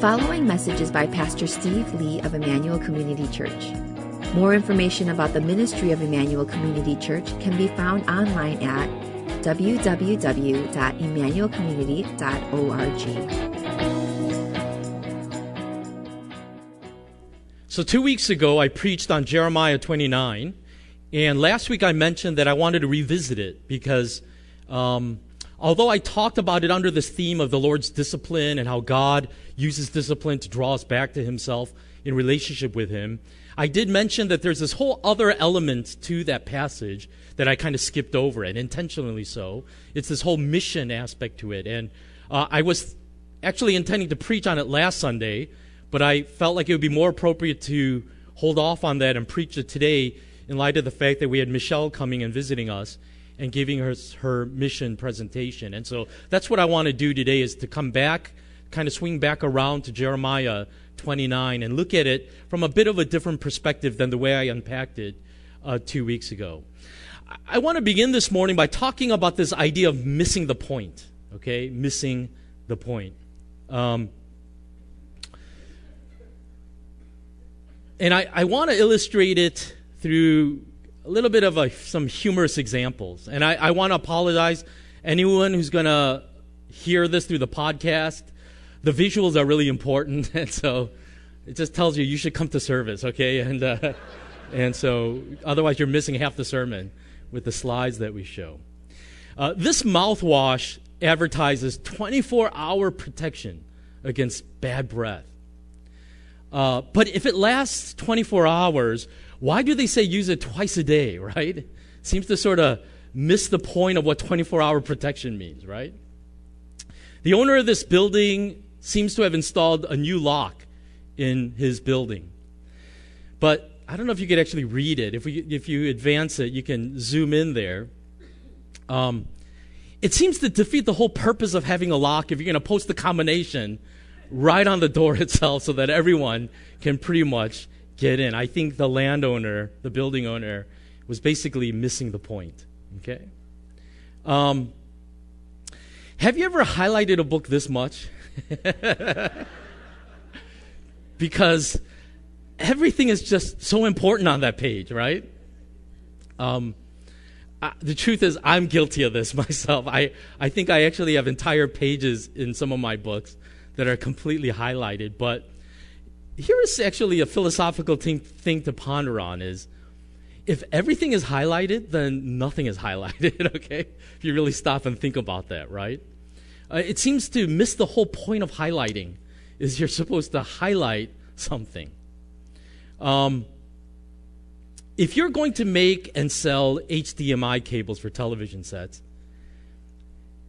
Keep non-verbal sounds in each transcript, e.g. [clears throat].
following message is by Pastor Steve Lee of Emmanuel Community Church. More information about the ministry of Emmanuel Community Church can be found online at www.emmanuelcommunity.org. So, two weeks ago, I preached on Jeremiah 29, and last week I mentioned that I wanted to revisit it because um, although I talked about it under this theme of the Lord's discipline and how God uses discipline to draw us back to Himself in relationship with Him, I did mention that there's this whole other element to that passage that I kind of skipped over, and intentionally so. It's this whole mission aspect to it. And uh, I was actually intending to preach on it last Sunday, but I felt like it would be more appropriate to hold off on that and preach it today in light of the fact that we had Michelle coming and visiting us and giving her her mission presentation. And so that's what I want to do today is to come back, kind of swing back around to Jeremiah 29 and look at it from a bit of a different perspective than the way I unpacked it uh, two weeks ago. I want to begin this morning by talking about this idea of missing the point. Okay, missing the point. Um, and I, I want to illustrate it through a little bit of a, some humorous examples. And I, I want to apologize anyone who's going to hear this through the podcast. The visuals are really important, [laughs] and so it just tells you you should come to service, okay? [laughs] And uh, and so otherwise you're missing half the sermon with the slides that we show. Uh, this mouthwash advertises 24-hour protection against bad breath. Uh, but if it lasts 24 hours, why do they say use it twice a day, [laughs] right? Seems to sort of miss the point of what 24 hour protection means, right? The owner of this building seems to have installed a new lock in his building. But I don't know if you could actually read it. If, we, if you advance it, you can zoom in there. Um, it seems to defeat the whole purpose of having a lock if you're going to post the combination right on the door [laughs] itself so that everyone can pretty much get in. I think the landowner, the building owner, was basically missing the point. Okay? Um, have you ever highlighted a book this much? [laughs] because everything is just so important on that page, right? Um, I, the truth is, I'm guilty of this [laughs] myself. I, I think I actually have entire pages in some of my books that are completely highlighted, but here is actually a philosophical thing, thing to ponder on is if everything is highlighted, then nothing is [laughs] highlighted, okay? If you really stop and think about that, right? Uh, it seems to miss the whole point of highlighting is you're supposed to highlight something. Um, if you're going to make and sell HDMI cables for television sets,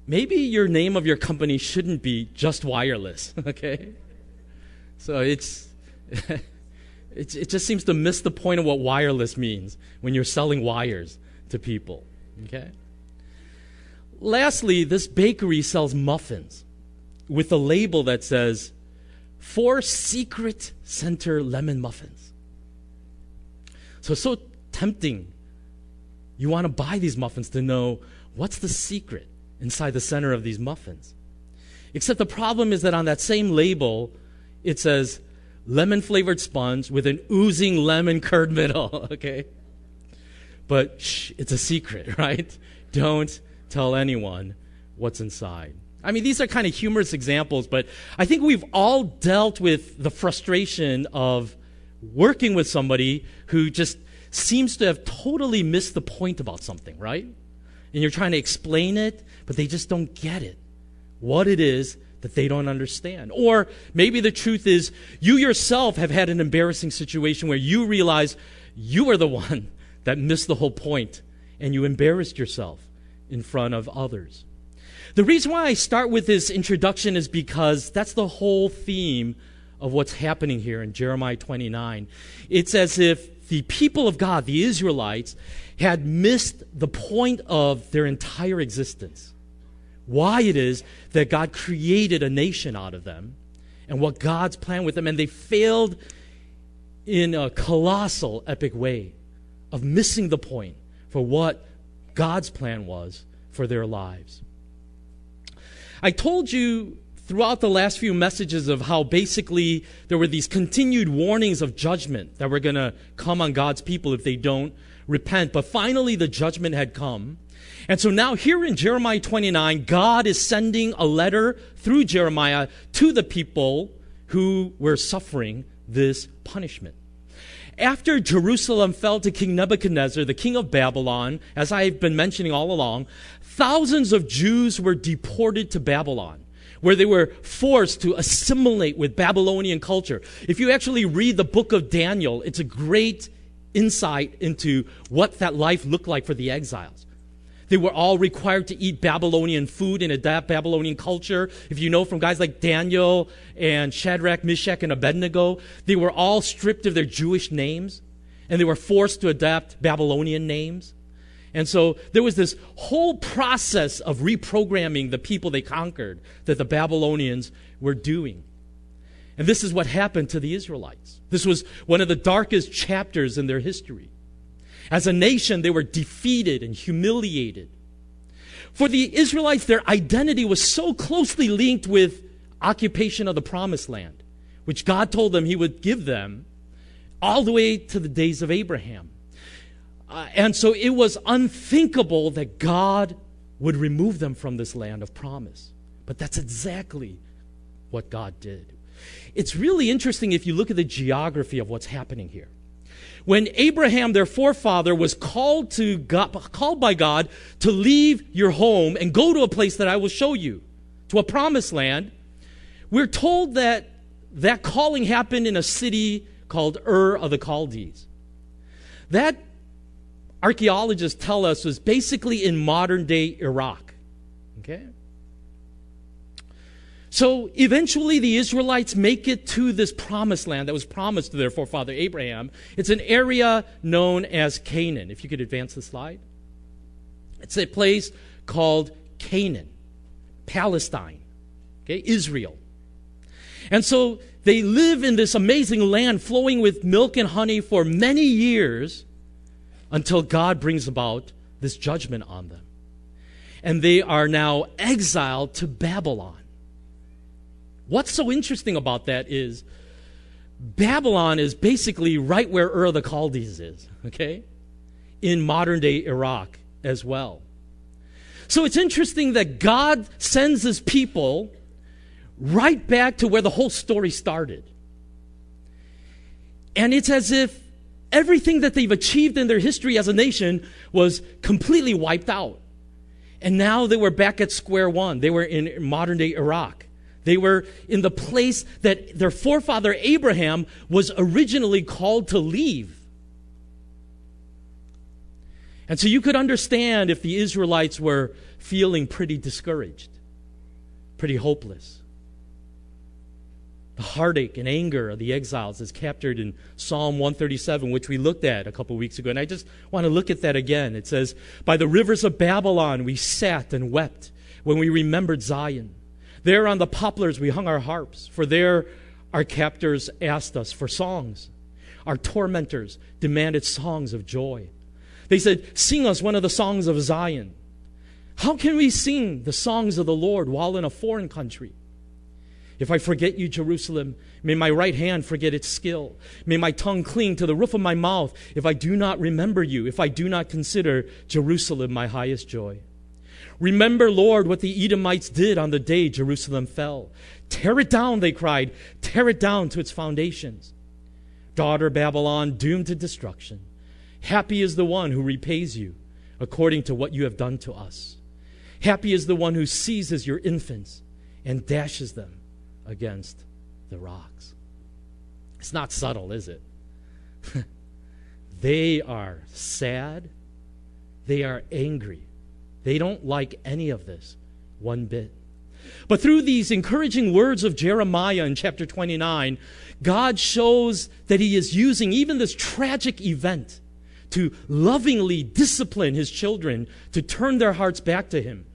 maybe your name of your company shouldn't be just wireless, [laughs] okay? So it's [laughs] it, it just seems to miss the point of what wireless means when you're selling wires to people. Okay? Lastly, this bakery sells muffins with a label that says, Four secret center lemon muffins. So so tempting. You want to buy these muffins to know what's the secret inside the center of these muffins. Except the problem is that on that same label, it says lemon flavored sponge with an oozing lemon curd middle, [laughs] okay? But shh, it's a secret, [laughs] right? Don't tell anyone what's inside. I mean, these are kind of humorous examples, but I think we've all dealt with the frustration of working with somebody who just seems to have totally missed the point about something, right? And you're trying to explain it, but they just don't get it. What it is that they don't understand. Or maybe the truth is you yourself have had an embarrassing situation where you realize you were the [laughs] one that missed the whole point and you embarrassed yourself in front of others. The reason why I start with this introduction is because that's the whole theme of what's happening here in Jeremiah 29. It's as if the people of God, the Israelites, had missed the point of their entire existence why it is that God created a nation out of them and what God's plan with them. And they failed in a colossal, epic way of missing the point for what God's plan was for their lives. I told you throughout the last few messages of how basically there were these continued warnings of judgment that were going to come on God's people if they don't repent. But finally, the judgment had come. And so now, here in Jeremiah 29, God is sending a letter through Jeremiah to the people who were suffering this punishment. After Jerusalem fell to King Nebuchadnezzar, the king of Babylon, as I've been mentioning all along, thousands of Jews were deported to Babylon where they were forced to assimilate with Babylonian culture. If you actually read the book of Daniel, it's a great insight into what that life looked like for the exiles. They were all required to eat Babylonian food and adapt Babylonian culture. If you know from guys like Daniel and Shadrach, Meshach, and Abednego, they were all stripped of their Jewish names and they were forced to adapt Babylonian names. And so there was this whole process of reprogramming the people they conquered that the Babylonians were doing. And this is what happened to the Israelites. This was one of the darkest chapters in their history. As a nation, they were defeated and humiliated. For the Israelites, their identity was so closely linked with occupation of the promised land, which God told them He would give them all the way to the days of Abraham. Uh, and so it was unthinkable that God would remove them from this land of promise. But that's exactly what God did. It's really interesting if you look at the geography of what's happening here. When Abraham, their forefather, was called to God, called by God to leave your home and go to a place that I will show you, to a promised land, we're told that that calling happened in a city called Ur of the Chaldees. That archaeologists tell us was basically in modern day Iraq. Okay? So eventually the Israelites make it to this promised land that was promised to their forefather Abraham. It's an area known as Canaan. If you could advance the slide. It's a place called Canaan, Palestine, okay, Israel. And so they live in this amazing land flowing with milk and honey for many years until God brings about this judgment on them. And they are now exiled to Babylon. What's so interesting about that is Babylon is basically right where Ur of the Chaldees is, okay? In modern day Iraq as well. So it's interesting that God sends his people right back to where the whole story started. And it's as if everything that they've achieved in their history as a nation was completely wiped out. And now they were back at square one. They were in modern day Iraq. They were in the place that their forefather Abraham was originally called to leave. And so you could understand if the Israelites were feeling pretty discouraged, pretty hopeless. The heartache and anger of the exiles is captured in Psalm 137, which we looked at a couple weeks ago. And I just want to look at that again. It says, By the rivers of Babylon we sat and wept when we remembered Zion. There on the poplars we hung our harps, for there our captors asked us for songs. Our tormentors demanded songs of joy. They said, Sing us one of the songs of Zion. How can we sing the songs of the Lord while in a foreign country? If I forget you, Jerusalem, may my right hand forget its skill. May my tongue cling to the roof of my mouth if I do not remember you, if I do not consider Jerusalem my highest joy. Remember, Lord, what the Edomites did on the day Jerusalem fell. Tear it down, they cried. Tear it down to its foundations. Daughter Babylon, doomed to destruction. Happy is the one who repays you according to what you have done to us. Happy is the one who seizes your infants and dashes them against the rocks. It's not subtle, is it? [laughs] they are sad. They are angry. They don't like any of this one bit. But through these encouraging words of Jeremiah in chapter 29, God shows that He is using even this tragic event to lovingly discipline His children to turn their hearts back to Him.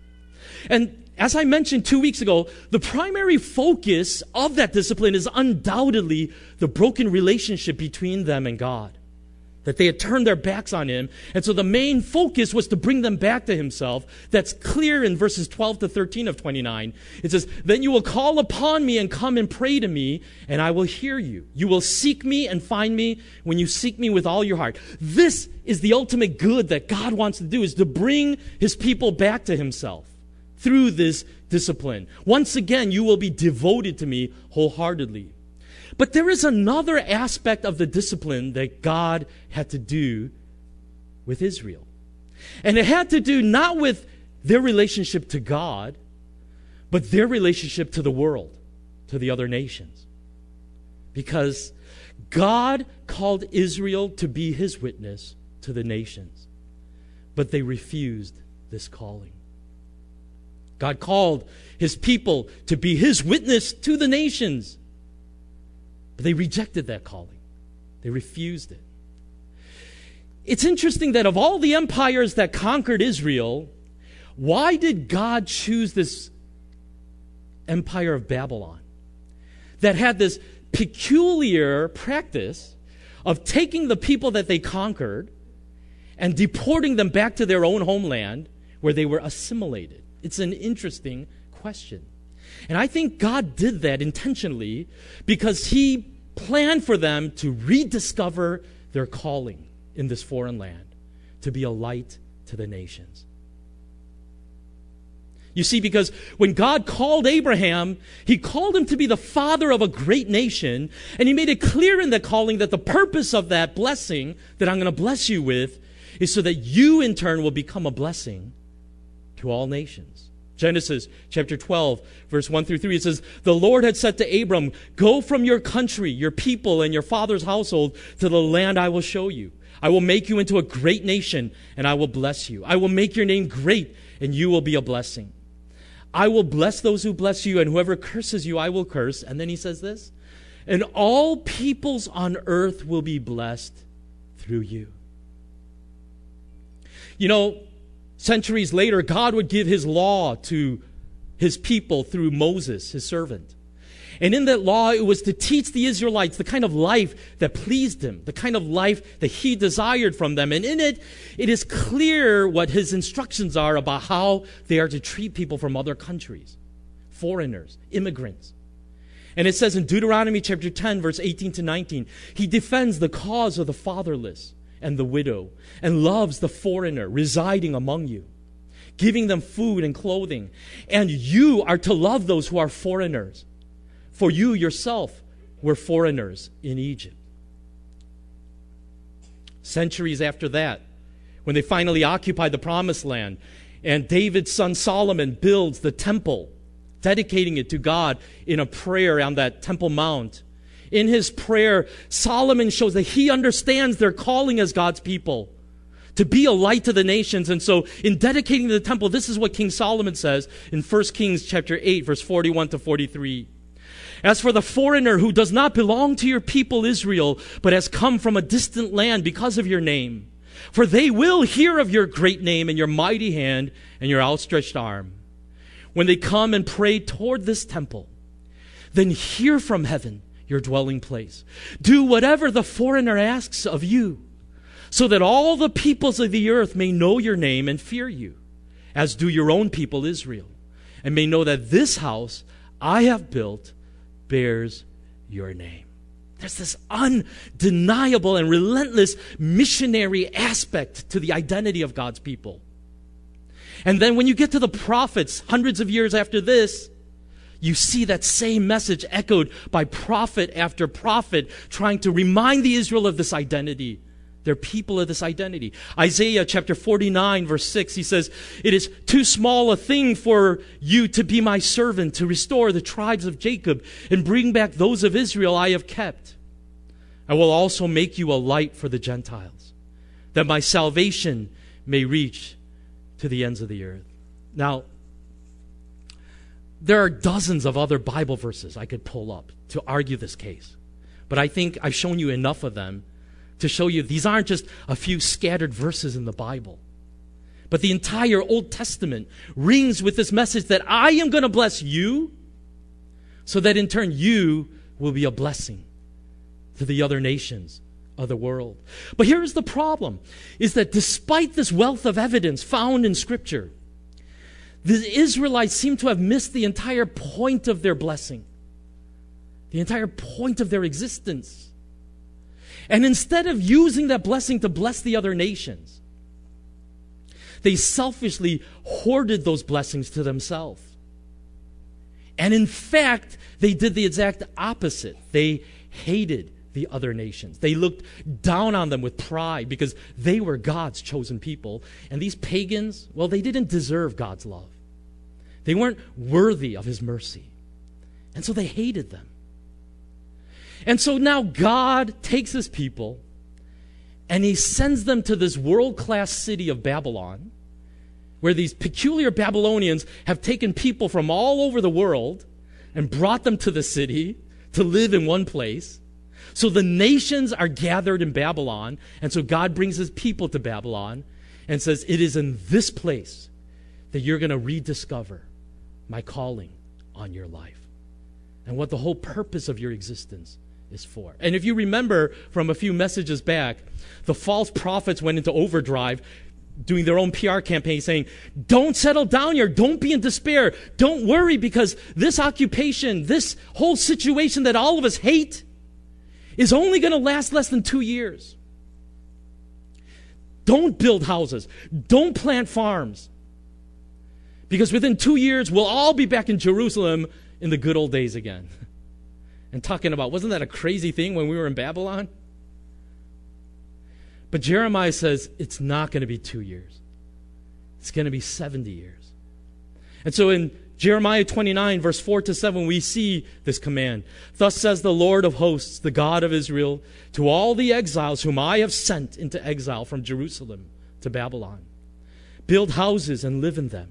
And as I mentioned two weeks ago, the primary focus of that discipline is undoubtedly the broken relationship between them and God. That they had turned their backs on him. And so the main focus was to bring them back to himself. That's clear in verses 12 to 13 of 29. It says, Then you will call upon me and come and pray to me, and I will hear you. You will seek me and find me when you seek me with all your heart. This is the ultimate good that God wants to do, is to bring his people back to himself through this discipline. Once again, you will be devoted to me wholeheartedly. But there is another aspect of the discipline that God had to do with Israel. And it had to do not with their relationship to God, but their relationship to the world, to the other nations. Because God called Israel to be his witness to the nations, but they refused this calling. God called his people to be his witness to the nations, but they rejected that calling. They refused it. It's interesting that of all the empires that conquered Israel, why did God choose this empire of Babylon that had this peculiar practice of taking the people that they conquered and deporting them back to their own homeland where they were assimilated? It's an interesting question. And I think God did that intentionally because He planned for them to rediscover their calling in this foreign land, to be a light to the nations. You see, because when God called Abraham, he called him to be the father of a great nation, and he made it clear in that calling that the purpose of that blessing that I'm going to bless you with is so that you in turn will become a blessing to all nations. Genesis chapter 12, verse 1 through 3, it says, The Lord had said to Abram, Go from your country, your people, and your father's household to the land I will show you. I will make you into a great nation, and I will bless you. I will make your name great, and you will be a blessing. I will bless those who bless you, and whoever curses you, I will curse. And then he says this, and all peoples on earth will be blessed through you. You know, Centuries later, God would give his law to his people through Moses, his servant. And in that law, it was to teach the Israelites the kind of life that pleased him, the kind of life that he desired from them. And in it, it is clear what his instructions are about how they are to treat people from other countries, foreigners, immigrants. And it says in Deuteronomy chapter 10, verse 18 to 19, he defends the cause of the fatherless and the widow, and loves the foreigner residing among you, giving them food and clothing. And you are to love those who are foreigners, for you yourself were foreigners in Egypt. Centuries after that, when they finally occupied the promised land, and David's son Solomon builds the temple, dedicating it to God in a prayer on that Temple Mount in his prayer, Solomon shows that he understands their calling as God's people to be a light to the nations. And so in dedicating the temple, this is what King Solomon says in 1 Kings chapter 8, verse 41 to 43. As for the foreigner who does not belong to your people Israel, but has come from a distant land because of your name, for they will hear of your great name and your mighty hand and your outstretched arm. When they come and pray toward this temple, then hear from heaven your dwelling place. Do whatever the foreigner asks of you, so that all the peoples of the earth may know your name and fear you, as do your own people Israel, and may know that this house I have built bears your name. There's this undeniable and relentless missionary aspect to the identity of God's people. And then when you get to the prophets, hundreds of years after this, you see that same message echoed by prophet after prophet trying to remind the Israel of this identity. They're people of this identity. Isaiah chapter 49 verse 6, he says, It is too small a thing for you to be my servant to restore the tribes of Jacob and bring back those of Israel I have kept. I will also make you a light for the Gentiles, that my salvation may reach to the ends of the earth. Now, there are dozens of other Bible verses I could pull up to argue this case. But I think I've shown you enough of them to show you these aren't just a few scattered verses in the Bible. But the entire Old Testament rings with this message that I am going to bless you so that in turn you will be a blessing to the other nations of the world. But here's the problem is that despite this wealth of evidence found in scripture, the Israelites seem to have missed the entire point of their blessing, the entire point of their existence. And instead of using that blessing to bless the other nations, they selfishly hoarded those blessings to themselves. And in fact, they did the exact opposite. They hated the other nations. They looked down on them with pride because they were God's chosen people. And these pagans, well, they didn't deserve God's love. They weren't worthy of his mercy. And so they hated them. And so now God takes his people and he sends them to this world class city of Babylon, where these peculiar Babylonians have taken people from all over the world and brought them to the city to live in one place. So the nations are gathered in Babylon, and so God brings his people to Babylon and says, It is in this place that you're going to rediscover my calling on your life and what the whole purpose of your existence is for. And if you remember from a few messages back, the false prophets went into overdrive doing their own PR campaign saying, don't settle down here. Don't be in despair. Don't worry because this occupation, this whole situation that all of us hate is only going to last less than two years. Don't build houses. Don't plant farms. Because within two years, we'll all be back in Jerusalem in the good old days again. And talking about, wasn't that a crazy thing when we were in Babylon? But Jeremiah says it's not going to be two years, it's going to be 70 years. And so in Jeremiah 29, verse 4 to 7, we see this command. Thus says the Lord of hosts, the God of Israel, to all the exiles whom I have sent into exile from Jerusalem to Babylon build houses and live in them,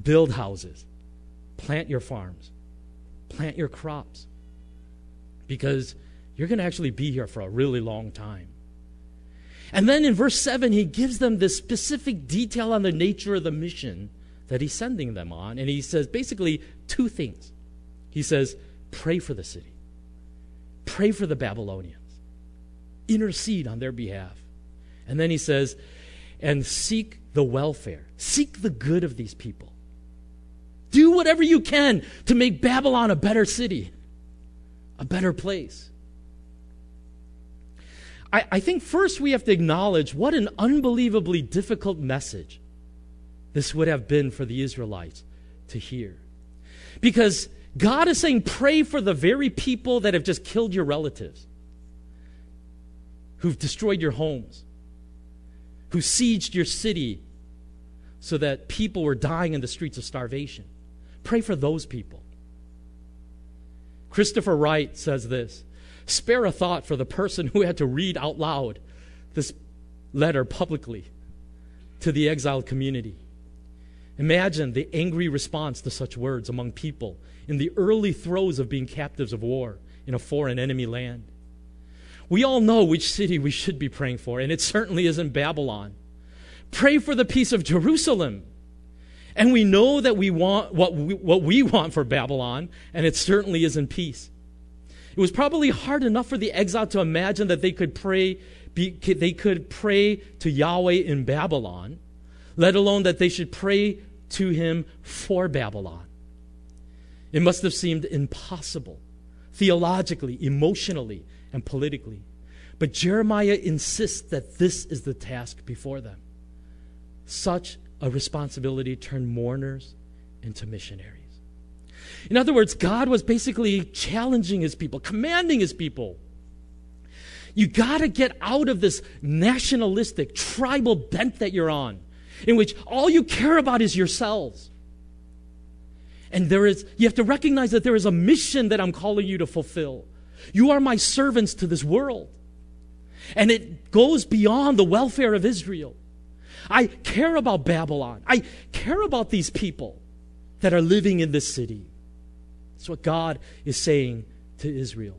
build houses, plant your farms, plant your crops, because you're going to actually be here for a really long time. And then in verse 7, he gives them this specific detail on the nature of the mission that he's sending them on. And he says basically two things. He says, pray for the city, pray for the Babylonians, intercede on their behalf. And then he says, and seek the welfare, seek the good of these people. Do whatever you can to make Babylon a better city, a better place. I, I think first we have to acknowledge what an unbelievably difficult message this would have been for the Israelites to hear. Because God is saying, pray for the very people that have just killed your relatives, who've destroyed your homes, who sieged your city so that people were dying in the streets of starvation. Pray for those people. Christopher Wright says this Spare a thought for the person who had to read out loud this letter publicly to the exiled community. Imagine the angry response to such words among people in the early throes of being captives of war in a foreign enemy land. We all know which city we should be praying for, and it certainly isn't Babylon. Pray for the peace of Jerusalem. And we know that we want what we, what we want for Babylon, and it certainly isn't peace. It was probably hard enough for the exile to imagine that they could pray, be, they could pray to Yahweh in Babylon let alone that they should pray to him for Babylon. It must have seemed impossible, theologically, emotionally, and politically. But Jeremiah insists that this is the task before them. Such a responsibility to turn mourners into missionaries. In other words, God was basically challenging his people, commanding his people. You got to get out of this nationalistic, tribal bent that you're on in which all you care about is yourselves. And there is, you have to recognize that there is a mission that I'm calling you to fulfill. You are my servants to this world. And it goes beyond the welfare of Israel. I care about Babylon. I care about these people that are living in this city. That's what God is saying to Israel.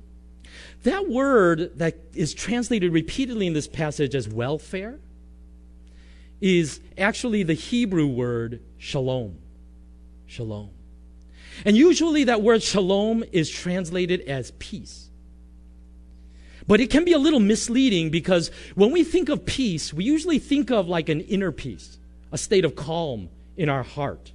That word that is translated repeatedly in this passage as welfare is actually the Hebrew word shalom. Shalom. And usually that word shalom is translated as peace. But it can be a little misleading because when we think of peace, we usually think of like an inner peace, a state of calm in our heart.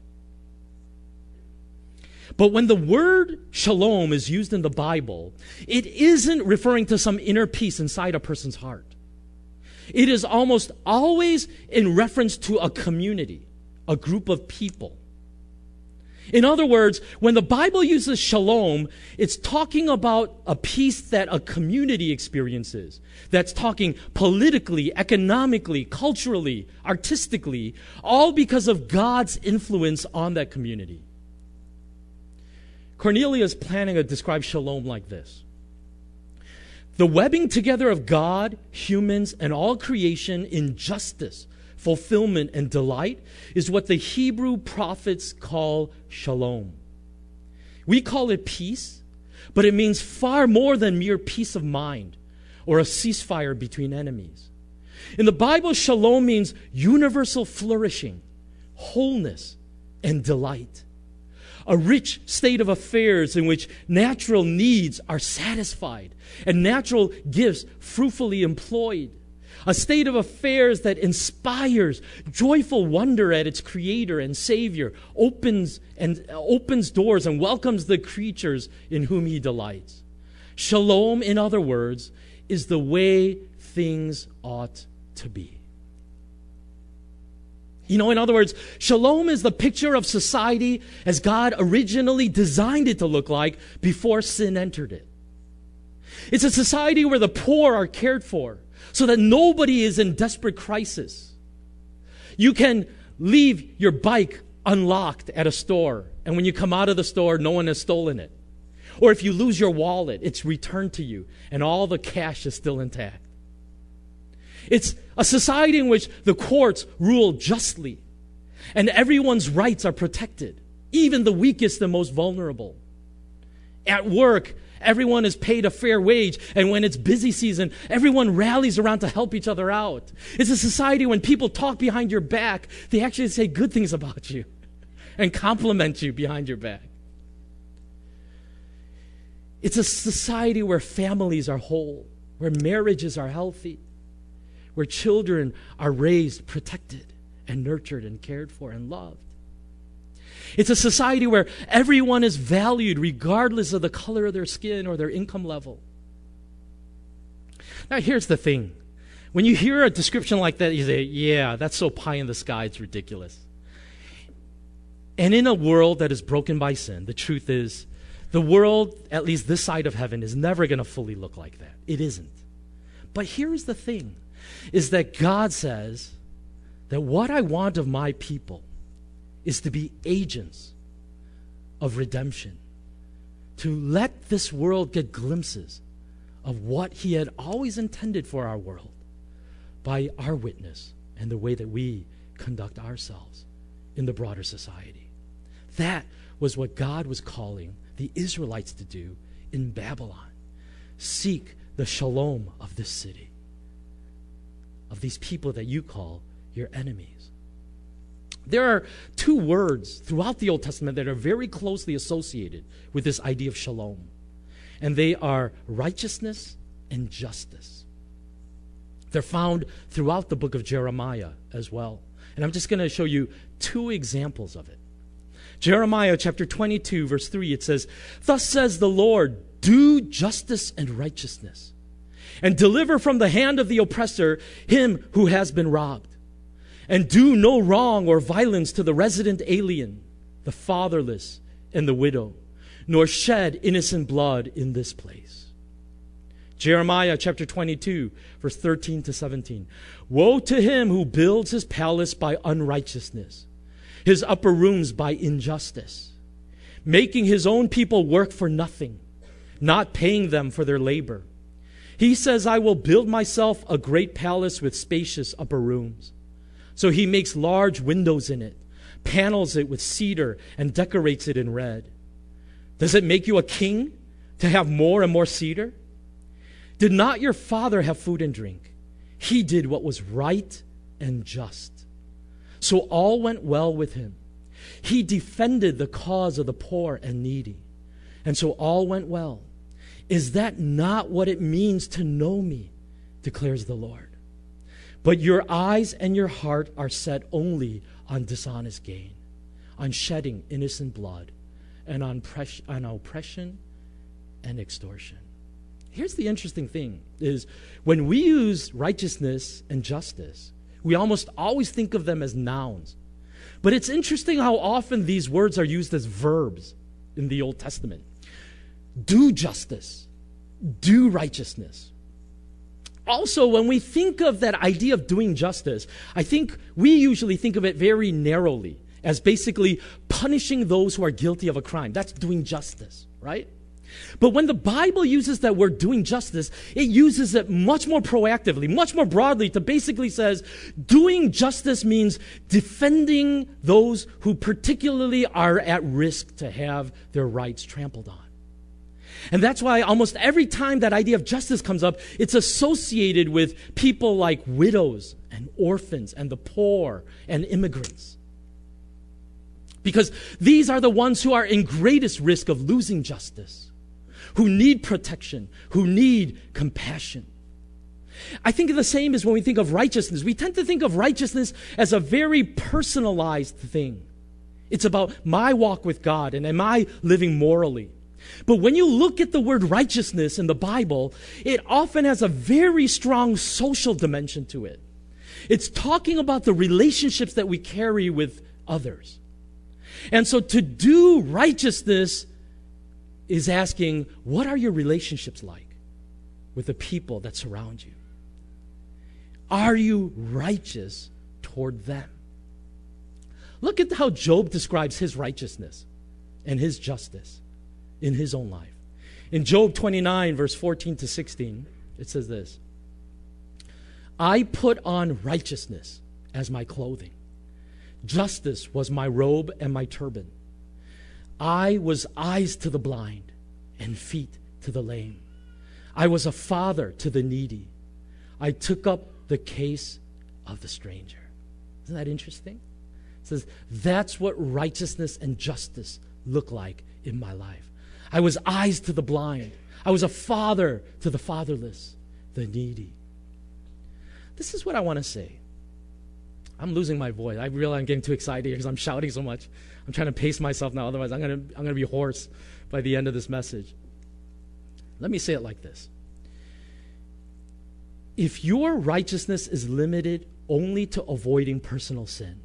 But when the word shalom is used in the Bible, it isn't referring to some inner peace inside a person's heart. It is almost always in reference to a community, a group of people. In other words, when the Bible uses shalom, it's talking about a peace that a community experiences. That's talking politically, economically, culturally, artistically, all because of God's influence on that community. Cornelius Plantinga describe shalom like this. The webbing together of God, humans, and all creation in justice fulfillment, and delight is what the Hebrew prophets call shalom. We call it peace, but it means far more than mere peace of mind or a ceasefire between enemies. In the Bible, shalom means universal flourishing, wholeness, and delight. A rich state of affairs in which natural needs are satisfied and natural gifts fruitfully employed a state of affairs that inspires joyful wonder at its creator and savior, opens and uh, opens doors and welcomes the creatures in whom he delights. Shalom, in other words, is the way things ought to be. You know, in other words, shalom is the picture of society as God originally designed it to look like before sin entered it. It's a society where the poor are cared for so that nobody is in desperate crisis. You can leave your bike unlocked at a store, and when you come out of the store, no one has stolen it. Or if you lose your wallet, it's returned to you, and all the cash is still intact. It's a society in which the courts rule justly, and everyone's rights are protected, even the weakest and most vulnerable. At work, Everyone is paid a fair wage. And when it's busy season, everyone rallies around to help each other out. It's a society when people talk behind your back, they actually say good things about you [laughs] and compliment you behind your back. It's a society where families are whole, where marriages are healthy, where children are raised, protected, and nurtured and cared for and loved. It's a society where everyone is valued regardless of the color of their skin or their income level. Now, here's the thing. When you hear a description like that, you say, yeah, that's so pie in the sky, it's ridiculous. And in a world that is broken by sin, the truth is, the world, at least this side of heaven, is never going to fully look like that. It isn't. But here's the thing is that God says that what I want of my people is to be agents of redemption, to let this world get glimpses of what He had always intended for our world by our witness and the way that we conduct ourselves in the broader society. That was what God was calling the Israelites to do in Babylon. Seek the shalom of this city, of these people that you call your enemies. There are two words throughout the Old Testament that are very closely associated with this idea of shalom, and they are righteousness and justice. They're found throughout the book of Jeremiah as well. And I'm just going to show you two examples of it. Jeremiah chapter 22, verse 3, it says, Thus says the Lord, do justice and righteousness, and deliver from the hand of the oppressor him who has been robbed and do no wrong or violence to the resident alien, the fatherless, and the widow, nor shed innocent blood in this place. Jeremiah chapter 22, verse 13 to 17. Woe to him who builds his palace by unrighteousness, his upper rooms by injustice, making his own people work for nothing, not paying them for their labor. He says, I will build myself a great palace with spacious upper rooms. So he makes large windows in it, panels it with cedar, and decorates it in red. Does it make you a king to have more and more cedar? Did not your father have food and drink? He did what was right and just. So all went well with him. He defended the cause of the poor and needy. And so all went well. Is that not what it means to know me? declares the Lord. But your eyes and your heart are set only on dishonest gain, on shedding innocent blood, and on, pres- on oppression and extortion. Here's the interesting thing is when we use righteousness and justice, we almost always think of them as nouns. But it's interesting how often these words are used as verbs in the Old Testament. Do justice, do righteousness. Also, when we think of that idea of doing justice, I think we usually think of it very narrowly as basically punishing those who are guilty of a crime. That's doing justice, right? But when the Bible uses that word doing justice, it uses it much more proactively, much more broadly to basically says doing justice means defending those who particularly are at risk to have their rights trampled on. And that's why almost every time that idea of justice comes up, it's associated with people like widows and orphans and the poor and immigrants. Because these are the ones who are in greatest risk of losing justice who need protection, who need compassion. I think the same is when we think of righteousness. We tend to think of righteousness as a very personalized thing. It's about my walk with God and am I living morally? But when you look at the word righteousness in the Bible, it often has a very strong social dimension to it. It's talking about the relationships that we carry with others. And so to do righteousness is asking, what are your relationships like with the people that surround you? Are you righteous toward them? Look at how Job describes his righteousness and his justice in his own life. In Job 29, verse 14 to 16, it says this I put on righteousness as my clothing, justice was my robe and my turban. I was eyes to the blind and feet to the lame. I was a father to the needy. I took up the case of the stranger. Isn't that interesting? It says, that's what righteousness and justice look like in my life. I was eyes to the blind. I was a father to the fatherless, the needy. This is what I want to say. I'm losing my voice. I realize I'm getting too excited because I'm shouting so much. I'm trying to pace myself now, otherwise, I'm going to I'm going to be hoarse by the end of this message. Let me say it like this If your righteousness is limited only to avoiding personal sin,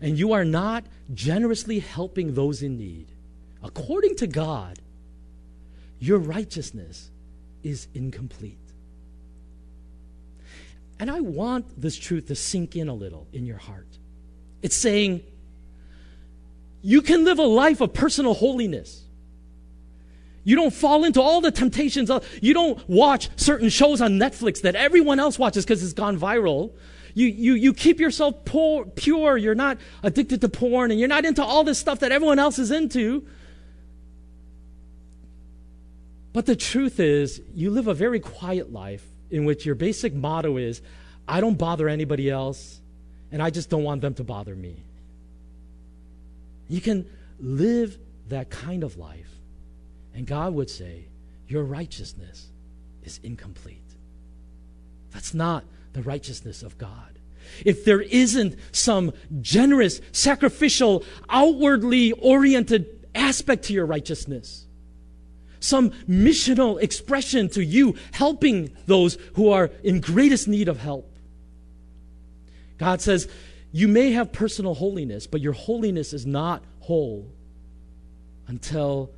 and you are not generously helping those in need, according to God, your righteousness is incomplete. And I want this truth to sink in a little in your heart. It's saying, you can live a life of personal holiness. You don't fall into all the temptations. Of, you don't watch certain shows on Netflix that everyone else watches because it's gone viral. You, you, you keep yourself poor, pure. You're not addicted to porn and you're not into all this stuff that everyone else is into. But the truth is, you live a very quiet life in which your basic motto is I don't bother anybody else, and I just don't want them to bother me. You can live that kind of life, and God would say, Your righteousness is incomplete. That's not the righteousness of God. If there isn't some generous, sacrificial, outwardly oriented aspect to your righteousness, some missional expression to you helping those who are in greatest need of help, God says, you may have personal holiness, but your holiness is not whole until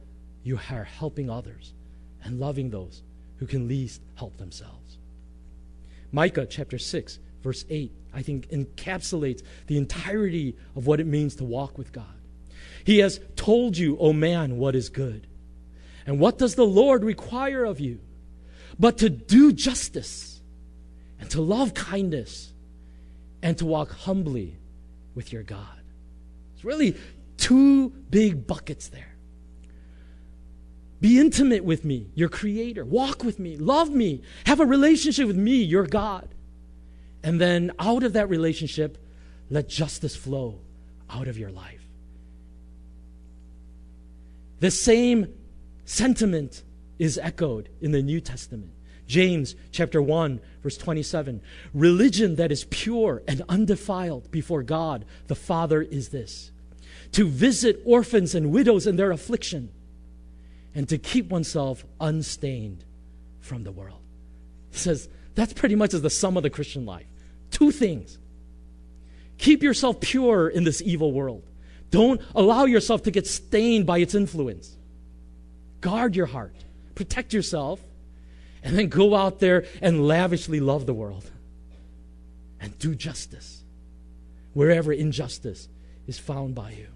you are helping others and loving those who can least help themselves. Micah chapter 6, verse 8, I think encapsulates the entirety of what it means to walk with God. He has told you, O man, what is good. And what does the Lord require of you? but to do justice and to love kindness and to walk humbly with your God. It's really two big buckets there. Be intimate with me, your creator. Walk with me, love me, have a relationship with me, your God. And then out of that relationship, let justice flow out of your life. The same sentiment is echoed in the New Testament. James chapter 1 verse 27. Religion that is pure and undefiled before God the Father is this: to visit orphans and widows in their affliction and to keep oneself unstained from the world. Says that's pretty much as the sum of the Christian life. Two things. Keep yourself pure in this evil world. Don't allow yourself to get stained by its influence. Guard your heart, protect yourself, and then go out there and lavishly love the world and do justice wherever injustice is found by you.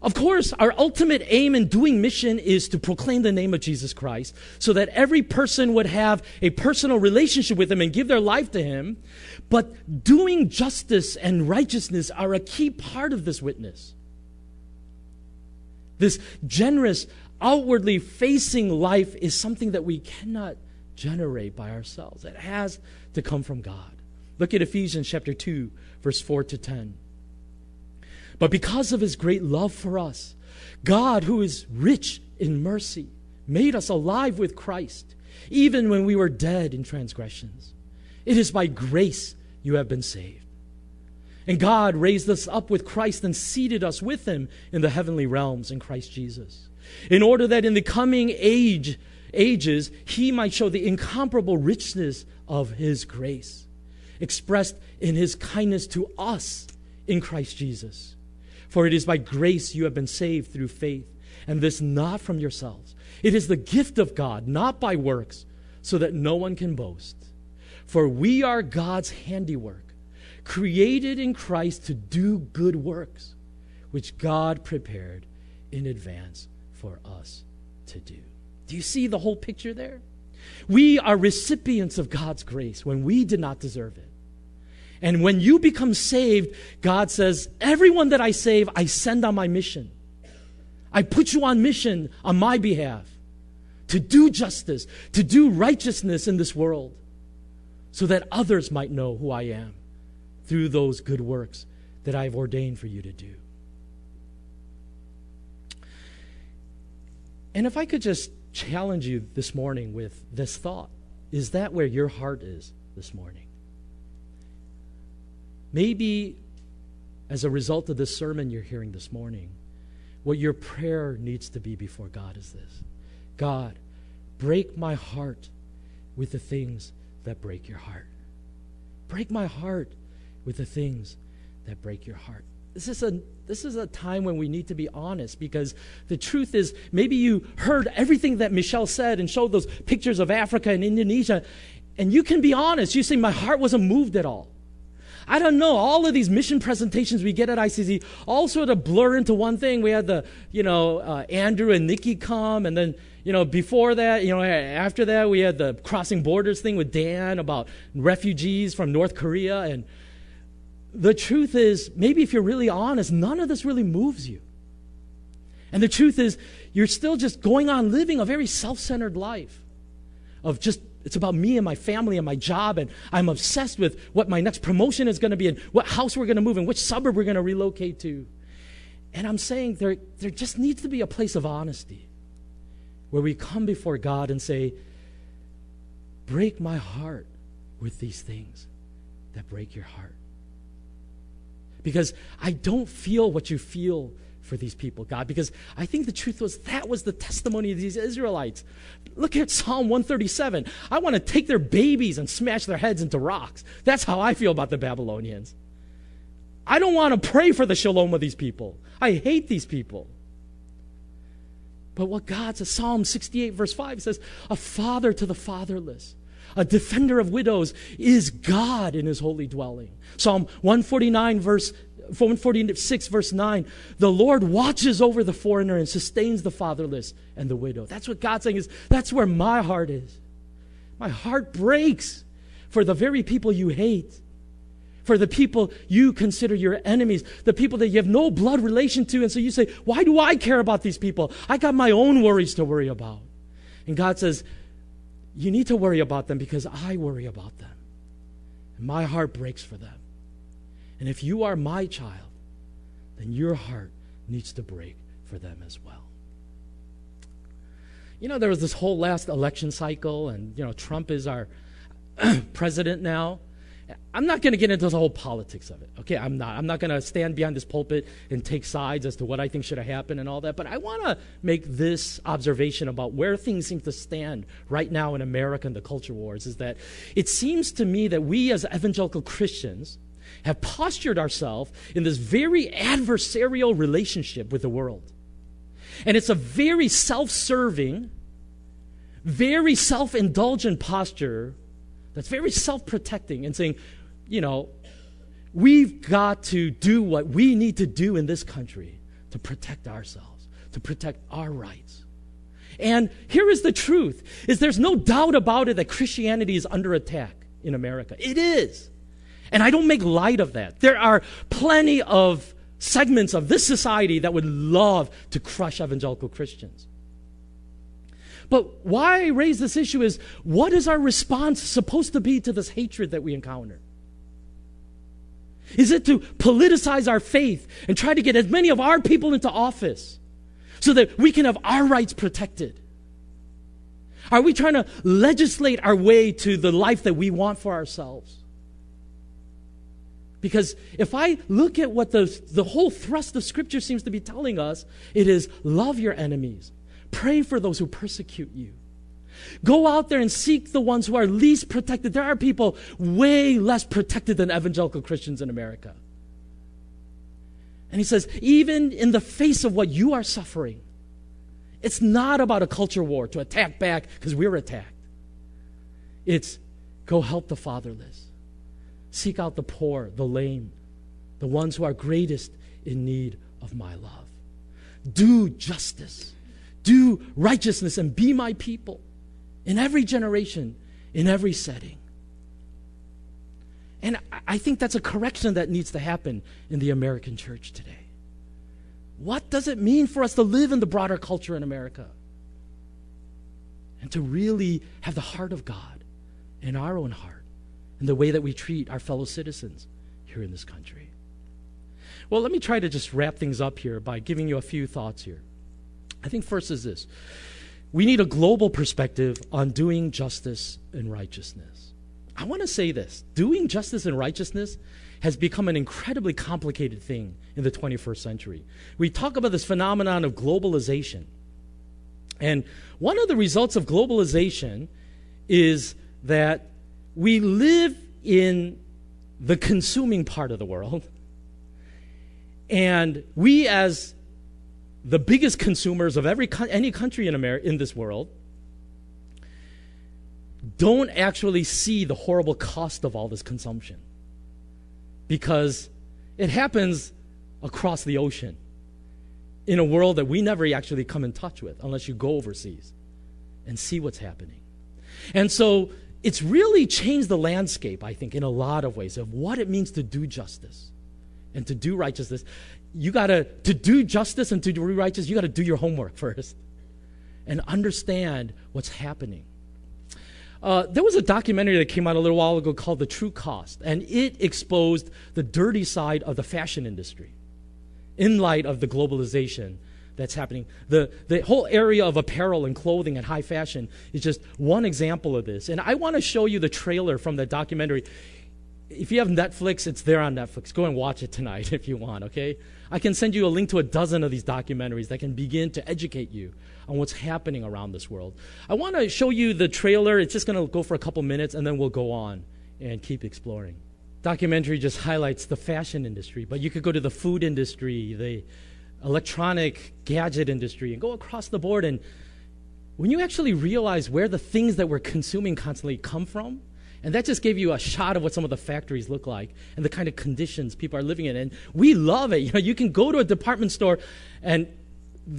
Of course, our ultimate aim in doing mission is to proclaim the name of Jesus Christ so that every person would have a personal relationship with Him and give their life to Him. But doing justice and righteousness are a key part of this witness. This generous, outwardly facing life is something that we cannot generate by ourselves. It has to come from God. Look at Ephesians chapter 2, verse 4 to 10. But because of his great love for us, God, who is rich in mercy, made us alive with Christ, even when we were dead in transgressions. It is by grace you have been saved. And God raised us up with Christ and seated us with him in the heavenly realms in Christ Jesus, in order that in the coming age, ages he might show the incomparable richness of his grace, expressed in his kindness to us in Christ Jesus. For it is by grace you have been saved through faith, and this not from yourselves. It is the gift of God, not by works, so that no one can boast. For we are God's handiwork, created in Christ to do good works, which God prepared in advance for us to do. Do you see the whole picture there? We are recipients of God's grace when we did not deserve it. And when you become saved, God says, Everyone that I save, I send on my mission. I put you on mission on my behalf to do justice, to do righteousness in this world, so that others might know who I am through those good works that I've ordained for you to do. And if I could just challenge you this morning with this thought is that where your heart is this morning? Maybe as a result of this sermon you're hearing this morning, what your prayer needs to be before God is this God, break my heart with the things that break your heart. Break my heart with the things that break your heart. This is a this is a time when we need to be honest because the truth is maybe you heard everything that Michelle said and showed those pictures of Africa and Indonesia and you can be honest. You say my heart wasn't moved at all. I don't know. All of these mission presentations we get at ICC all sort of blur into one thing. We had the, you know, uh, Andrew and Nikki come, and then, you know, before that, you know, after that, we had the crossing borders thing with Dan about refugees from North Korea. And the truth is, maybe if you're really honest, none of this really moves you. And the truth is, you're still just going on living a very self centered life of just it's about me and my family and my job, and I'm obsessed with what my next promotion is going to be and what house we're going to move in, which suburb we're going to relocate to. And I'm saying there, there just needs to be a place of honesty where we come before God and say, Break my heart with these things that break your heart. Because I don't feel what you feel for these people, God, because I think the truth was that was the testimony of these Israelites. Look at Psalm 137. I want to take their babies and smash their heads into rocks. That's how I feel about the Babylonians. I don't want to pray for the shalom of these people. I hate these people. But what God says, Psalm 68, verse 5 says, A father to the fatherless, a defender of widows is God in his holy dwelling. Psalm 149, verse 146 verse 9, the Lord watches over the foreigner and sustains the fatherless and the widow. That's what God's saying is, that's where my heart is. My heart breaks for the very people you hate, for the people you consider your enemies, the people that you have no blood relation to. And so you say, why do I care about these people? I got my own worries to worry about. And God says, you need to worry about them because I worry about them. And my heart breaks for them. And if you are my child, then your heart needs to break for them as well. You know, there was this whole last election cycle, and, you know, Trump is our [clears throat] president now. I'm not going to get into the whole politics of it. Okay, I'm not. I'm not going to stand behind this pulpit and take sides as to what I think should have happened and all that. But I want to make this observation about where things seem to stand right now in America and the culture wars is that it seems to me that we as evangelical Christians have postured ourselves in this very adversarial relationship with the world. And it's a very self serving, very self indulgent posture that's very self protecting and saying, you know, we've got to do what we need to do in this country to protect ourselves, to protect our rights. And here is the truth is there's no doubt about it that Christianity is under attack in America. It is. And I don't make light of that. There are plenty of segments of this society that would love to crush evangelical Christians. But why I raise this issue is what is our response supposed to be to this hatred that we encounter? Is it to politicize our faith and try to get as many of our people into office so that we can have our rights protected? Are we trying to legislate our way to the life that we want for ourselves? Because if I look at what the, the whole thrust of Scripture seems to be telling us, it is love your enemies, Pray for those who persecute you. Go out there and seek the ones who are least protected. There are people way less protected than evangelical Christians in America. And he says, even in the face of what you are suffering, it's not about a culture war to attack back because we're attacked. It's go help the fatherless, seek out the poor, the lame, the ones who are greatest in need of my love. Do justice do righteousness and be my people in every generation, in every setting. And I think that's a correction that needs to happen in the American church today. What does it mean for us to live in the broader culture in America? And to really have the heart of God in our own heart and the way that we treat our fellow citizens here in this country. Well, let me try to just wrap things up here by giving you a few thoughts here. I think first is this we need a global perspective on doing justice and righteousness. I want to say this doing justice and righteousness has become an incredibly complicated thing in the 21st century. We talk about this phenomenon of globalization. And one of the results of globalization is that we live in the consuming part of the world. And we, as the biggest consumers of every any country in America in this world don't actually see the horrible cost of all this consumption because it happens across the ocean in a world that we never actually come in touch with unless you go overseas and see what's happening. And so it's really changed the landscape, I think, in a lot of ways of what it means to do justice and to do righteousness you got to, to do justice and to do righteousness, you got to do your homework [laughs] first and understand what's happening. Uh, there was a documentary that came out a little while ago called The True Cost, and it exposed the dirty side of the fashion industry in light of the globalization that's happening. The, the whole area of apparel and clothing and high fashion is just one example of this. And I want to show you the trailer from the documentary. If you have Netflix, it's there on Netflix. Go and watch it tonight [laughs] if you want, okay? I can send you a link to a dozen of these documentaries that can begin to educate you on what's happening around this world. I want to show you the trailer. It's just going to go for a couple minutes and then we'll go on and keep exploring. Documentary just highlights the fashion industry, but you could go to the food industry, the electronic gadget industry, and go across the board. And when you actually realize where the things that we're consuming constantly come from, And that just gave you a shot of what some of the factories look like and the kind of conditions people are living in. And we love it. You know, you can go to a department store and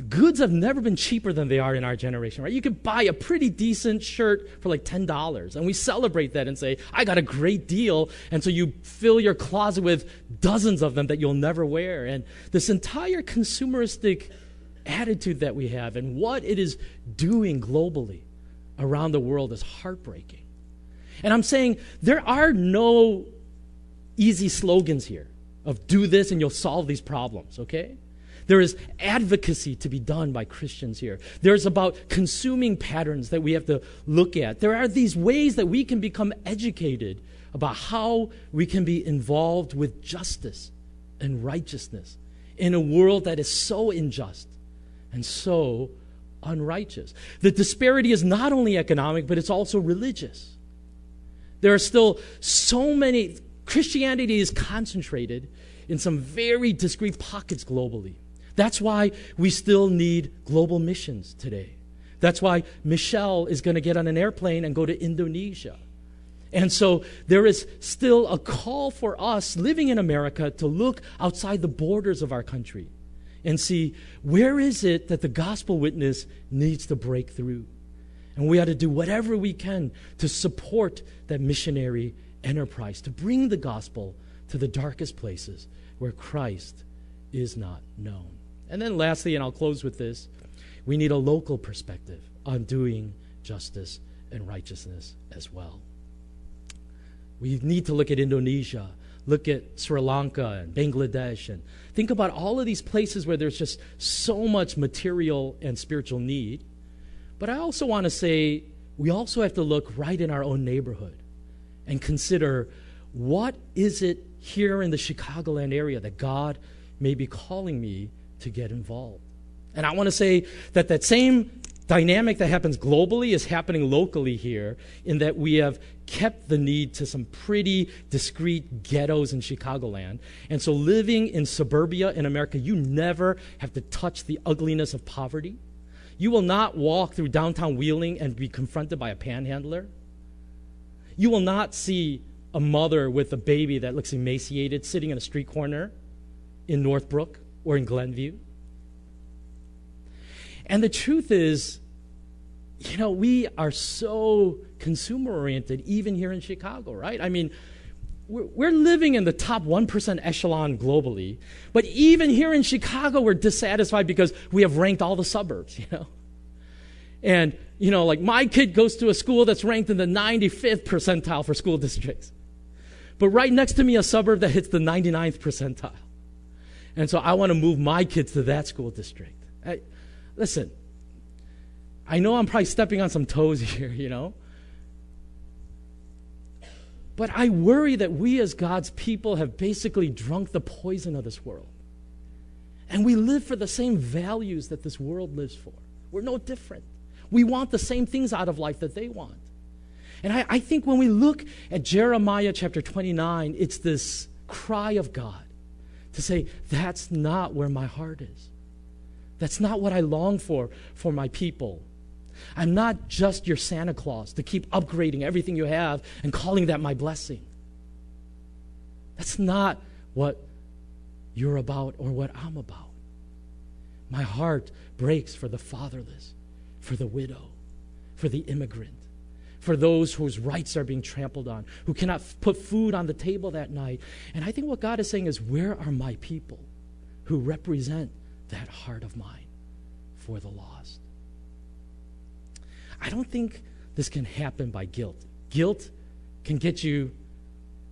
goods have never been cheaper than they are in our generation, right? You can buy a pretty decent shirt for like $10, and we celebrate that and say, I got a great deal. And so you fill your closet with dozens of them that you'll never wear. And this entire consumeristic attitude that we have and what it is doing globally around the world is heartbreaking. And I'm saying there are no easy slogans here of do this and you'll solve these problems, okay? There is advocacy to be done by Christians here. There's about consuming patterns that we have to look at. There are these ways that we can become educated about how we can be involved with justice and righteousness in a world that is so unjust and so unrighteous. The disparity is not only economic, but it's also religious. There are still so many, Christianity is concentrated in some very discrete pockets globally. That's why we still need global missions today. That's why Michelle is going to get on an airplane and go to Indonesia. And so there is still a call for us living in America to look outside the borders of our country and see where is it that the gospel witness needs to break through. And we ought to do whatever we can to support that missionary enterprise, to bring the gospel to the darkest places where Christ is not known. And then, lastly, and I'll close with this, we need a local perspective on doing justice and righteousness as well. We need to look at Indonesia, look at Sri Lanka and Bangladesh, and think about all of these places where there's just so much material and spiritual need. But I also want to say we also have to look right in our own neighborhood and consider what is it here in the Chicagoland area that God may be calling me to get involved. And I want to say that that same dynamic that happens globally is happening locally here in that we have kept the need to some pretty discrete ghettos in Chicagoland. And so living in suburbia in America, you never have to touch the ugliness of poverty. You will not walk through downtown Wheeling and be confronted by a panhandler. You will not see a mother with a baby that looks emaciated sitting in a street corner in Northbrook or in Glenview. And the truth is, you know, we are so consumer oriented, even here in Chicago, right? I mean, we're, living in the top 1% echelon globally, but even here in Chicago, we're dissatisfied because we have ranked all the suburbs, [laughs] you know? And, you know, like my kid goes to a school that's ranked in the 95th percentile for school districts. But right next to me, a suburb that hits the 99th percentile. And so I want to move my kids to that school district. I, listen, I know I'm probably stepping on some toes [laughs] here, you know. But I worry that we as God's people have basically drunk the poison of this world. And we live for the same values that this world lives for. We're no different. We want the same things out of life that they want. And I, I think when we look at Jeremiah chapter 29, it's this cry of God to say, that's not where my heart is. That's not what I long for for my people. I'm not just your Santa Claus to keep upgrading everything you have and calling that my blessing. That's not what you're about or what I'm about. My heart breaks for the fatherless, for the widow, for the immigrant, for those whose rights are being trampled on, who cannot f- put food on the table that night. And I think what God is saying is, where are my people who represent that heart of mine for the lost? I don't think this can happen by guilt. Guilt can get you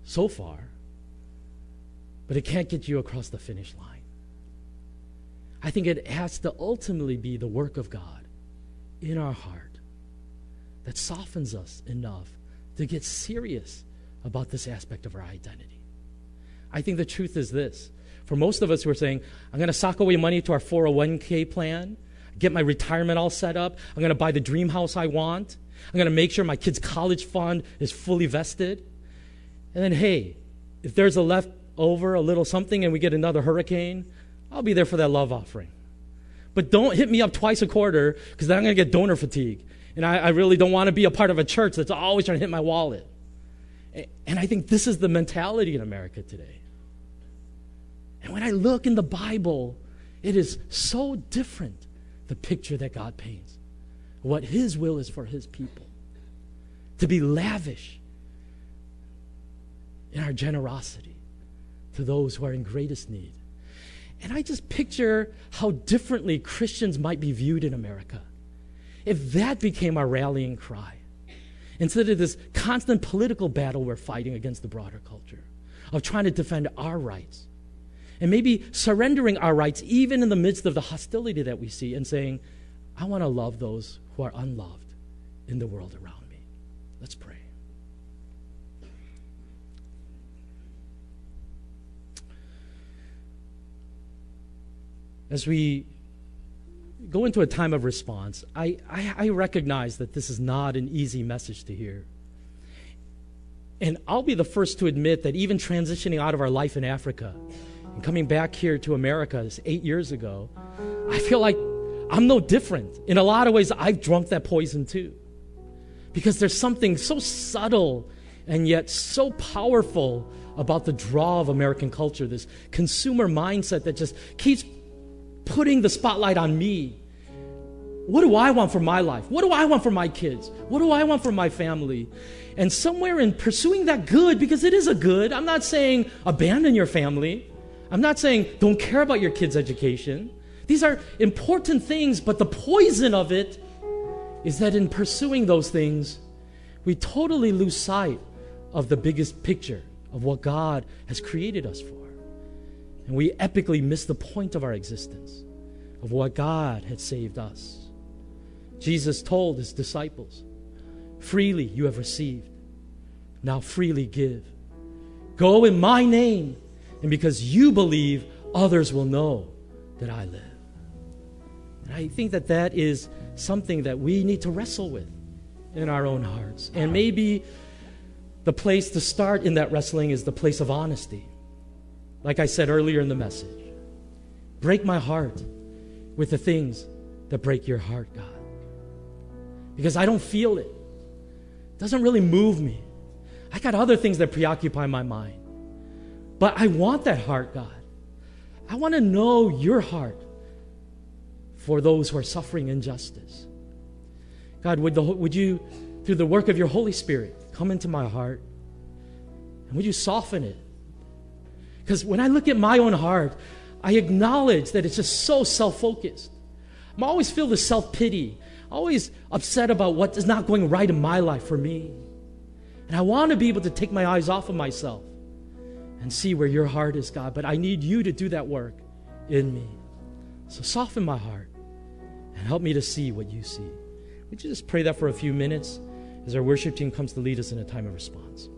so far, but it can't get you across the finish line. I think it has to ultimately be the work of God in our heart that softens us enough to get serious about this aspect of our identity. I think the truth is this. For most of us who are saying, I'm going to sock away money to our 401k plan, get my retirement all set up, I'm going to buy the dream house I want, I'm going to make sure my kid's college fund is fully vested. And then, hey, if there's a leftover, a little something, and we get another hurricane, I'll be there for that love offering. But don't hit me up twice a quarter because then I'm going to get donor fatigue. And I, I really don't want to be a part of a church that's always trying to hit my wallet. And I think this is the mentality in America today. And when I look in the Bible, it is so different, the picture that God paints, what His will is for His people. To be lavish in our generosity to those who are in greatest need. And I just picture how differently Christians might be viewed in America if that became our rallying cry. Instead of this constant political battle we're fighting against the broader culture, of trying to defend our rights, and maybe surrendering our rights even in the midst of the hostility that we see, and saying, I want to love those who are unloved in the world around me. Let's pray. As we go into a time of response, I, I, I, recognize that this is not an easy message to hear. And I'll be the first to admit that even transitioning out of our life in Africa and coming back here to America eight years ago, I feel like I'm no different. In a lot of ways, I've drunk that poison too. Because there's something so subtle and yet so powerful about the draw of American culture, this consumer mindset that just keeps putting the spotlight on me. What do I want for my life? What do I want for my kids? What do I want for my family? And somewhere in pursuing that good, because it is a good, I'm not saying abandon your family. I'm not saying don't care about your kids' education. These are important things, but the poison of it is that in pursuing those things, we totally lose sight of the biggest picture of what God has created us for. And we epically miss the point of our existence, of what God had saved us. Jesus told his disciples, Freely you have received, now freely give. Go in my name, and because you believe, others will know that I live. And I think that that is something that we need to wrestle with in our own hearts. And uh-huh. maybe the place to start in that wrestling is the place of honesty like I said earlier in the message. Break my heart with the things that break your heart, God. Because I don't feel it. It doesn't really move me. I got other things that preoccupy my mind. But I want that heart, God. I want to know your heart for those who are suffering injustice. God, would, the, would you, through the work of your Holy Spirit, come into my heart? And would you soften it? Because when I look at my own heart, I acknowledge that it's just so self focused. I'm always filled with self pity, always upset about what is not going right in my life for me. And I want to be able to take my eyes off of myself and see where your heart is, God. But I need you to do that work in me. So soften my heart and help me to see what you see. Would you just pray that for a few minutes as our worship team comes to lead us in a time of response?